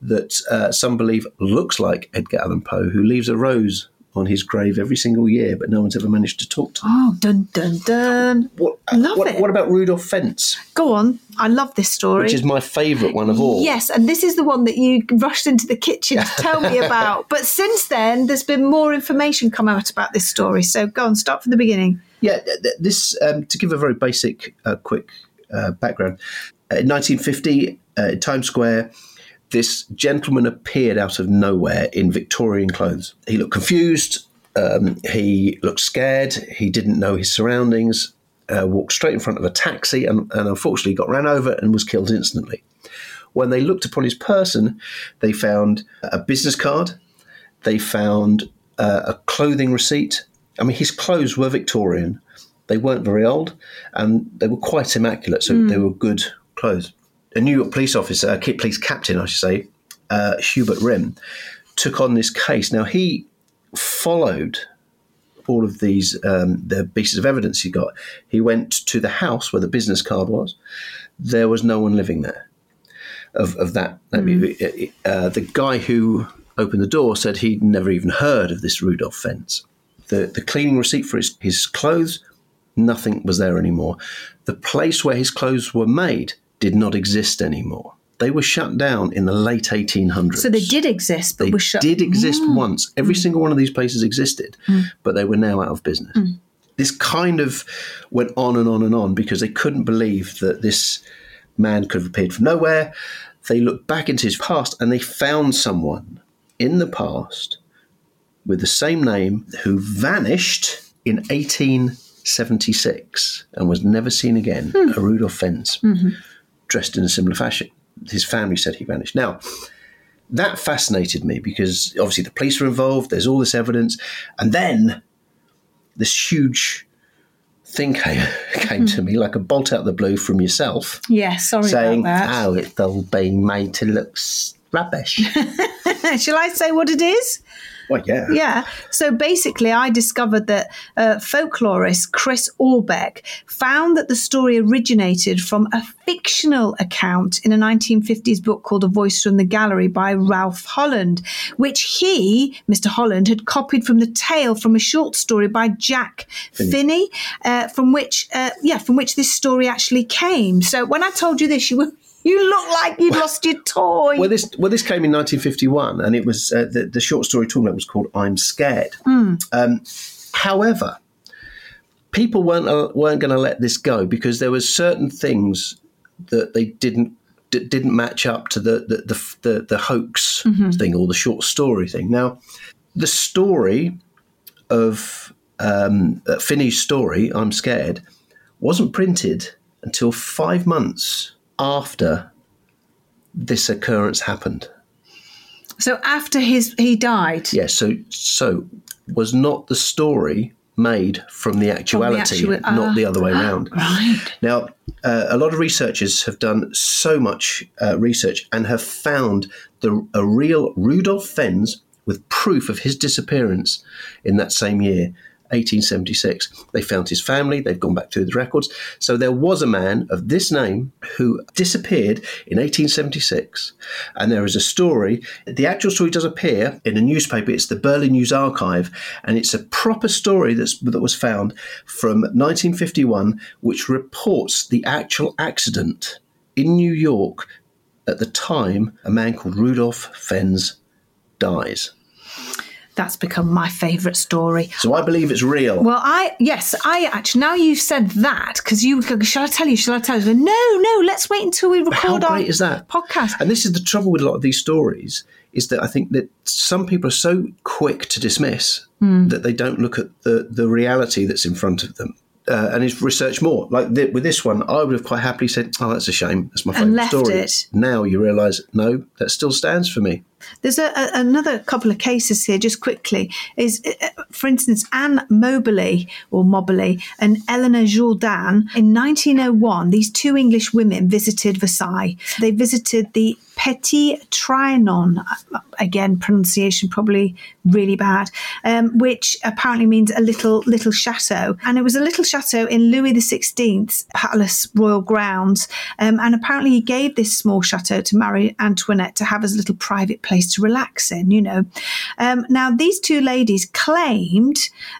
Speaker 8: that uh, some believe looks like Edgar Allan Poe who leaves a rose on his grave every single year, but no one's ever managed to talk to him.
Speaker 2: Oh, dun dun dun.
Speaker 8: What,
Speaker 2: Love
Speaker 8: what,
Speaker 2: it.
Speaker 8: what about Rudolph Fentz,
Speaker 2: Go on. I love this story.
Speaker 8: which is my favourite one of all?
Speaker 2: Yes, and this is the one that you rushed into the kitchen to tell me about. But since then, there's been more information come out about this story. So go on, start from the beginning.
Speaker 8: Yeah, th- th- this um, to give a very basic, uh, quick uh, background. Uh, in 1950, uh, Times Square, this gentleman appeared out of nowhere in Victorian clothes. He looked confused. Um, he looked scared. He didn't know his surroundings. Uh, walked straight in front of a taxi and, and unfortunately got ran over and was killed instantly. When they looked upon his person, they found a business card. They found uh, a clothing receipt. I mean, his clothes were Victorian. They weren't very old, and they were quite immaculate. So they were good clothes. A New York police officer, a police captain, I should say, uh, Hubert Rihm, took on this case. Now he followed all of these um, the pieces of evidence he got. He went to the house where the business card was. There was no one living there. Of, of that, uh, the guy who opened the door said he'd never even heard of this Rudolph Fentz. The the cleaning receipt for his, his clothes, nothing was there anymore. The place where his clothes were made did not exist anymore. They were shut down in the late 1800s.
Speaker 2: So they did exist, but
Speaker 8: They
Speaker 2: were shut.
Speaker 8: did exist
Speaker 2: Mm.
Speaker 8: once. Every mm. single one of these places existed, mm. but they were now out of business. Mm. This kind of went on and on and on because they couldn't believe that this man could have appeared from nowhere. They looked back into his past and they found someone in the past with the same name who vanished in 1876 and was never seen again. Hmm. A Rudolph Fentz, mm-hmm. Dressed in a similar fashion. His family said he vanished. Now, that fascinated me because obviously the police were involved. There's all this evidence, and then this huge thing came, came to hmm. me like a bolt out of the blue from yourself,
Speaker 2: Yeah, sorry
Speaker 8: saying,
Speaker 2: about that.
Speaker 8: "Oh, it's all being made to look rubbish."
Speaker 2: Shall I say what it is?
Speaker 8: Well, yeah,
Speaker 2: Yeah. So basically, I discovered that uh, folklorist Chris Aubeck found that the story originated from a fictional account in a 1950s book called A Voice from the Gallery by Ralph Holland, which he, Mr. Holland, had copied from the tale from a short story by Jack Finney, uh, from which, uh, yeah, from which this story actually came. So when I told you this, you were. You look like you'd lost your toy.
Speaker 8: Well, this well, this came in 1951, and it was uh, the, the short story talking about was called "I'm Scared." Um, however, people weren't uh, weren't going to let this go because there were certain things that they didn't d- didn't match up to the the the, the, the hoax thing or the short story thing. Now, the story of um, uh, Finney's story, "I'm Scared," wasn't printed until five months after this occurrence happened.
Speaker 2: so after his he died,
Speaker 8: Yes, so so was not the story made from the actuality,
Speaker 2: actua-
Speaker 8: not the other way around.
Speaker 2: right.
Speaker 8: Now, uh, a lot of researchers have done so much uh, research and have found the a real Rudolph Fentz with proof of his disappearance in that same year. 1876. They found his family, they've gone back through the records. So there was a man of this name who disappeared in 1876. And there is a story. The actual story does appear in a newspaper. It's the Berlin News Archive. And it's a proper story that's, that was found from 1951, which reports the actual accident in New York at the time a man called Rudolph Fentz dies.
Speaker 2: That's become my favourite story.
Speaker 8: So I believe it's real.
Speaker 2: Well, I yes, I actually now you've said that because you shall I tell you? Shall I tell you? No, no. Let's wait until we
Speaker 8: How
Speaker 2: record our
Speaker 8: great is that?
Speaker 2: podcast.
Speaker 8: And this is the trouble with a lot of these stories is that I think that some people are so quick to dismiss
Speaker 2: Hmm.
Speaker 8: that they don't look at the, the reality that's in front of them. Uh, and is research more. Like th- with this one, I would have quite happily said, "Oh, that's a shame. That's my favourite story."
Speaker 2: it.
Speaker 8: Now you realise, no, that still stands for me.
Speaker 2: There's a, a, another couple of cases here, just quickly. Is uh, for instance Anne Moberly or Moberly and Eleanor Jourdain in 1901. These two English women visited Versailles. They visited the Petit Trianon, again pronunciation probably really bad, um, which apparently means a little little chateau, and it was a little chateau in Louis XVI's palace royal grounds, um, and apparently he gave this small chateau to Marie Antoinette to have as a little private place to relax in, you know. Um, now, these two ladies claimed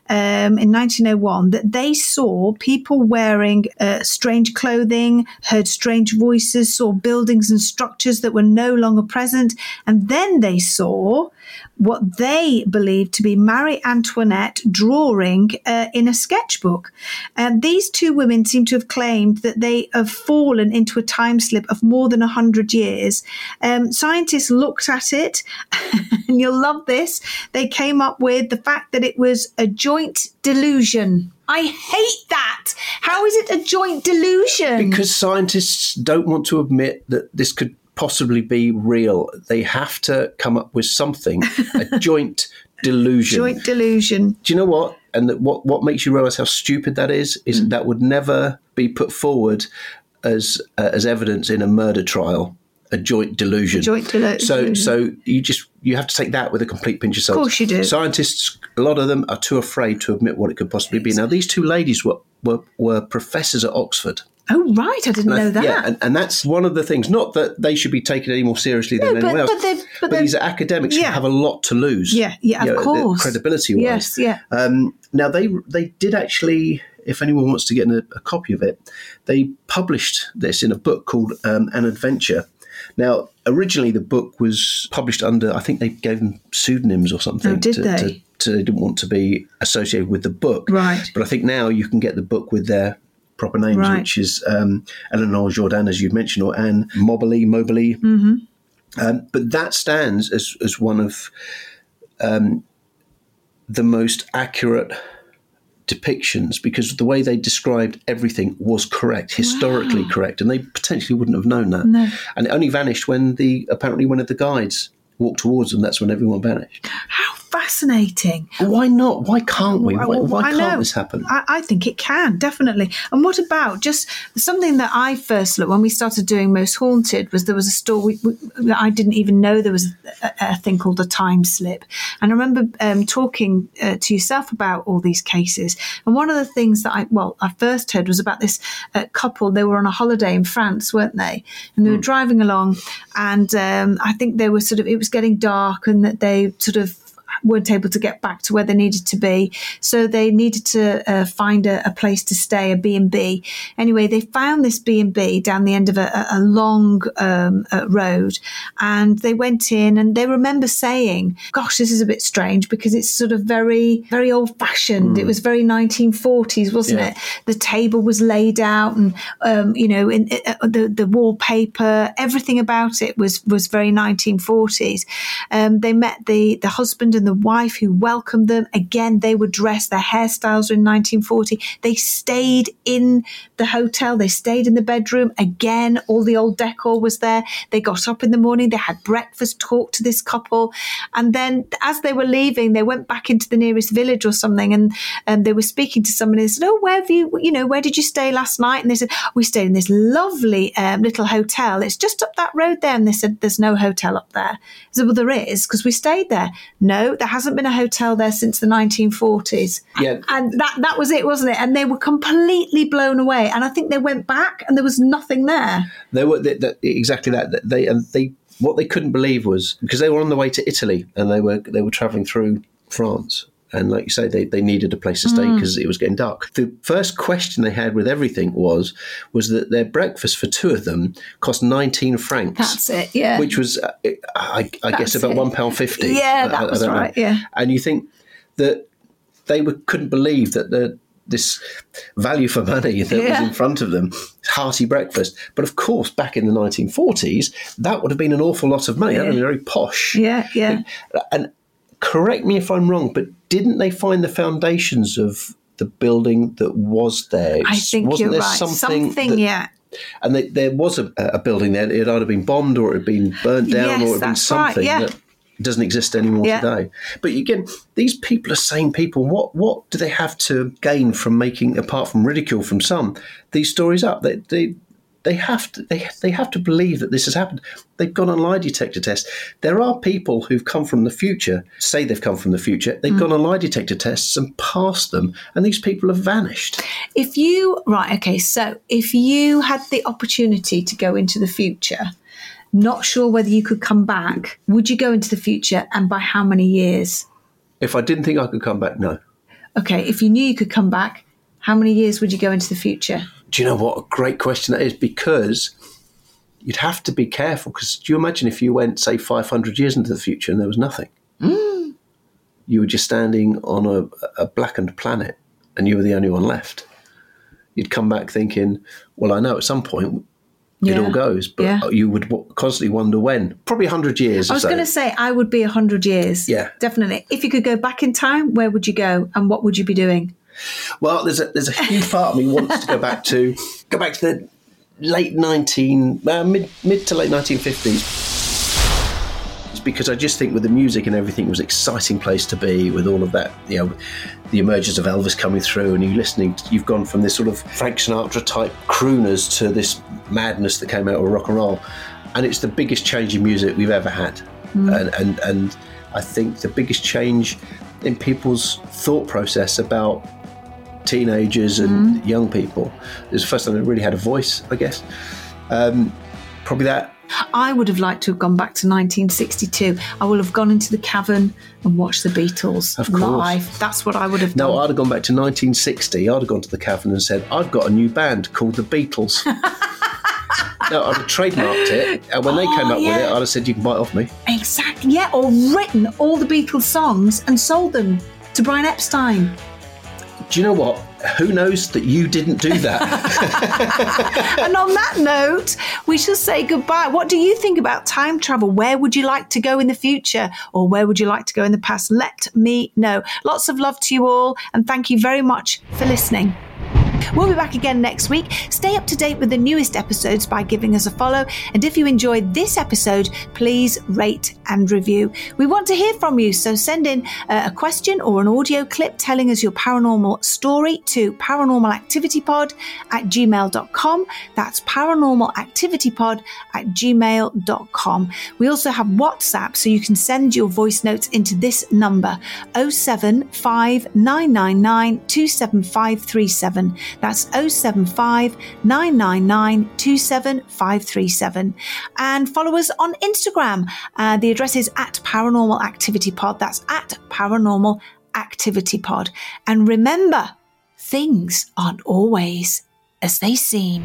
Speaker 2: um, in 1901 that they saw people wearing uh, strange clothing, heard strange voices, saw buildings and structures that were no longer present, and then they saw what they believed to be Marie Antoinette drawing uh, in a sketchbook. And these two women seem to have claimed that they have fallen into a time slip of more than 100 years. Um, scientists looked at it, and you'll love this. They came up with the fact that it was a joint delusion. I hate that. How is it a joint delusion?
Speaker 8: Because scientists don't want to admit that this could possibly be real. They have to come up with something, a joint delusion.
Speaker 2: Joint delusion.
Speaker 8: Do you know what? And that what what makes you realize how stupid that is is
Speaker 2: Mm.
Speaker 8: that would never be put forward as uh, as evidence in a murder trial. A joint delusion.
Speaker 2: A joint delu-
Speaker 8: So
Speaker 2: delusion.
Speaker 8: so you just you have to take that with a complete pinch of salt.
Speaker 2: Of course you do.
Speaker 8: Scientists, a lot of them are too afraid to admit what it could possibly be. Now these two ladies were were, were professors at Oxford.
Speaker 2: Oh, right. I didn't
Speaker 8: And I-
Speaker 2: know that.
Speaker 8: Yeah, and, and that's one of the things. Not that they should be taken any more seriously than
Speaker 2: No,
Speaker 8: anyone
Speaker 2: but-
Speaker 8: else,
Speaker 2: but they- but they-
Speaker 8: these academics
Speaker 2: Yeah.
Speaker 8: have a lot to lose.
Speaker 2: Yeah, yeah, of course.
Speaker 8: credibility wise.
Speaker 2: Yes, yeah.
Speaker 8: Um, now they they did actually. If anyone wants to get a, a copy of it, they published this in a book called um, An Adventure. Now, originally the book was published under, I think they gave them pseudonyms or something.
Speaker 2: Oh, did
Speaker 8: to,
Speaker 2: they?
Speaker 8: To, to, they didn't want to be associated with the book.
Speaker 2: Right.
Speaker 8: But I think now you can get the book with their proper names,
Speaker 2: Right.
Speaker 8: which is um, Eleanor Jourdain, as you mentioned, or Anne Mobley, Mobley.
Speaker 2: hmm
Speaker 8: Um, but that stands as, as one of um, the most accurate depictions because the way they described everything was correct, historically correct, and they potentially wouldn't have known that.
Speaker 2: No.
Speaker 8: And it only vanished when the apparently one of the guides walked towards them. That's when everyone vanished.
Speaker 2: How fascinating.
Speaker 8: Why not? Why can't we? Why, why can't this happen?
Speaker 2: I, I think it can definitely. And what about just something that I first looked when we started doing Most Haunted was there was a story we, we, I didn't even know there was a, a thing called a time slip. And I remember um, talking uh, to yourself about all these cases. And one of the things that I well I first heard was about this uh, couple. They were on a holiday in France, weren't they? And they were driving along, and um, I think they were sort of it was getting dark, and that they sort of weren't able to get back to where they needed to be. So they needed to uh, find a, a place to stay, a B&B. Anyway, they found this B&B down the end of a, a- long um, uh, road and they went in and they remember saying, gosh, this is a bit strange because it's sort of very, very old fashioned. It was very 1940s, wasn't
Speaker 9: Yeah.
Speaker 2: it? The table was laid out and, um, you know, in, uh, the, the wallpaper, everything about it was, was very 1940s. Um, they met the, the husband and the wife who welcomed them. Again, they were dressed, their hairstyles were in 1940. They stayed in the hotel, they stayed in the bedroom. Again, all the old decor was there. They got up in the morning, they had breakfast, talked to this couple. And then as they were leaving, they went back into the nearest village or something and, and they were speaking to somebody. They said, Oh, where have you, you know, where did you stay last night? And they said, We stayed in this lovely um, little hotel. It's just up that road there. And they said, There's no hotel up there. I said, Well, there is because we stayed there. No, there hasn't been a hotel there since the 1940s.
Speaker 8: Yeah.
Speaker 2: And that, that was it, wasn't it? And they were completely blown away. And I think they went back and there was nothing there.
Speaker 8: They were they, they, exactly that. That They and they what they couldn't believe was because they were on the way to Italy and they were they were traveling through France. And like you say, they, they needed a place to stay
Speaker 2: Mm.
Speaker 8: because it was getting dark. The first question they had with everything was was that their breakfast for two of them cost nineteen francs.
Speaker 2: That's it, yeah.
Speaker 8: Which was, uh, I, I guess, about
Speaker 2: it.
Speaker 8: one pound fifty.
Speaker 2: Yeah, that
Speaker 8: I- I
Speaker 2: was
Speaker 8: don't know.
Speaker 2: right, yeah.
Speaker 8: And you think that they were, couldn't believe that the this value for money that was in front of them, hearty breakfast. But of course, back in the 1940s, that would have been an awful lot of money. That would have been very posh.
Speaker 2: Yeah, yeah.
Speaker 8: And correct me if I'm wrong, but didn't they find the foundations of the building that was there?
Speaker 2: I think
Speaker 8: Wasn't
Speaker 2: you're
Speaker 8: there
Speaker 2: right.
Speaker 8: Something,
Speaker 2: Something,
Speaker 8: that-
Speaker 2: yeah.
Speaker 8: And they, there was a, a building there. It either been bombed or it had been burnt down
Speaker 2: Yes,
Speaker 8: or it had been
Speaker 2: that's right,
Speaker 8: something
Speaker 2: yeah.
Speaker 8: that doesn't exist anymore
Speaker 2: Yeah.
Speaker 8: today. But again, these people are sane people. What what do they have to gain from making, apart from ridicule from some, these stories up? They they they have to they they have to believe that this has happened. They've gone on lie detector tests. There are people who've come from the future, say they've come from the future. They've
Speaker 2: Mm.
Speaker 8: gone on lie detector tests and passed them, and these people have vanished.
Speaker 2: If you, right, okay, so if you had the opportunity to go into the future, not sure whether you could come back, would you go into the future and by how many years?
Speaker 8: If I didn't think I could come back, no.
Speaker 2: Okay, if you knew you could come back, how many years would you go into the future?
Speaker 8: Do you know what a great question that is? Because you'd have to be careful. Because do you imagine if you went, say, 500 years into the future and there was nothing?
Speaker 2: Mm.
Speaker 8: You were just standing on a, a blackened planet and you were the only one left. You'd come back thinking, well, I know at some point it all goes, but
Speaker 2: Yeah.
Speaker 8: you would constantly wonder when. Probably 100 years
Speaker 2: I was
Speaker 8: so.
Speaker 2: going to say I would be 100 years.
Speaker 8: Yeah.
Speaker 2: Definitely. If you could go back in time, where would you go and what would you be doing?
Speaker 8: Well, there's a there's a huge part of me wants to go back to go back to the late nineteen uh, mid mid to late nineteen fifties. It's because I just think with the music and everything, it was an exciting place to be with all of that. You know, the emergence of Elvis coming through, and you listening. You've gone from this sort of Frank Sinatra type crooners to this madness that came out of rock and roll, and it's the biggest change in music we've ever had.
Speaker 9: Mm.
Speaker 8: And and and I think the biggest change in people's thought process about teenagers and young people. It was the first time they really had a voice, I guess. Um, probably that.
Speaker 2: I would have liked to have gone back to 1962. I would have gone into the cavern and watched the Beatles
Speaker 8: Of course.
Speaker 2: live. That's what I would have done.
Speaker 8: No, I'd have gone back to 1960. I'd have gone to the cavern and said, I've got a new band called the Beatles. no, I'd have trademarked it. And when they
Speaker 2: Oh,
Speaker 8: came up with it. I'd have said, you can buy it off me.
Speaker 2: Exactly. Yeah, or written all the Beatles songs and sold them to Brian Epstein.
Speaker 8: Do you know what? Who knows that you didn't do that?
Speaker 2: and on that note, we shall say goodbye. What do you think about time travel? Where would you like to go in the future or where would you like to go in the past? Let me know. Lots of love to you all and thank you very much for listening. We'll be back again next week. Stay up to date with the newest episodes by giving us a follow. And if you enjoyed this episode, please rate and review. We want to hear from you, so send in uh, a question or an audio clip telling us your paranormal story to paranormalactivitypod at gmail.com. That's paranormalactivitypod at gmail.com. We also have WhatsApp, so you can send your voice notes into this number 075 27537. That's 075 999 27537. And follow us on Instagram. Uh, the address is at Paranormal Activity Pod. That's at Paranormal Activity Pod. And remember, things aren't always as they seem.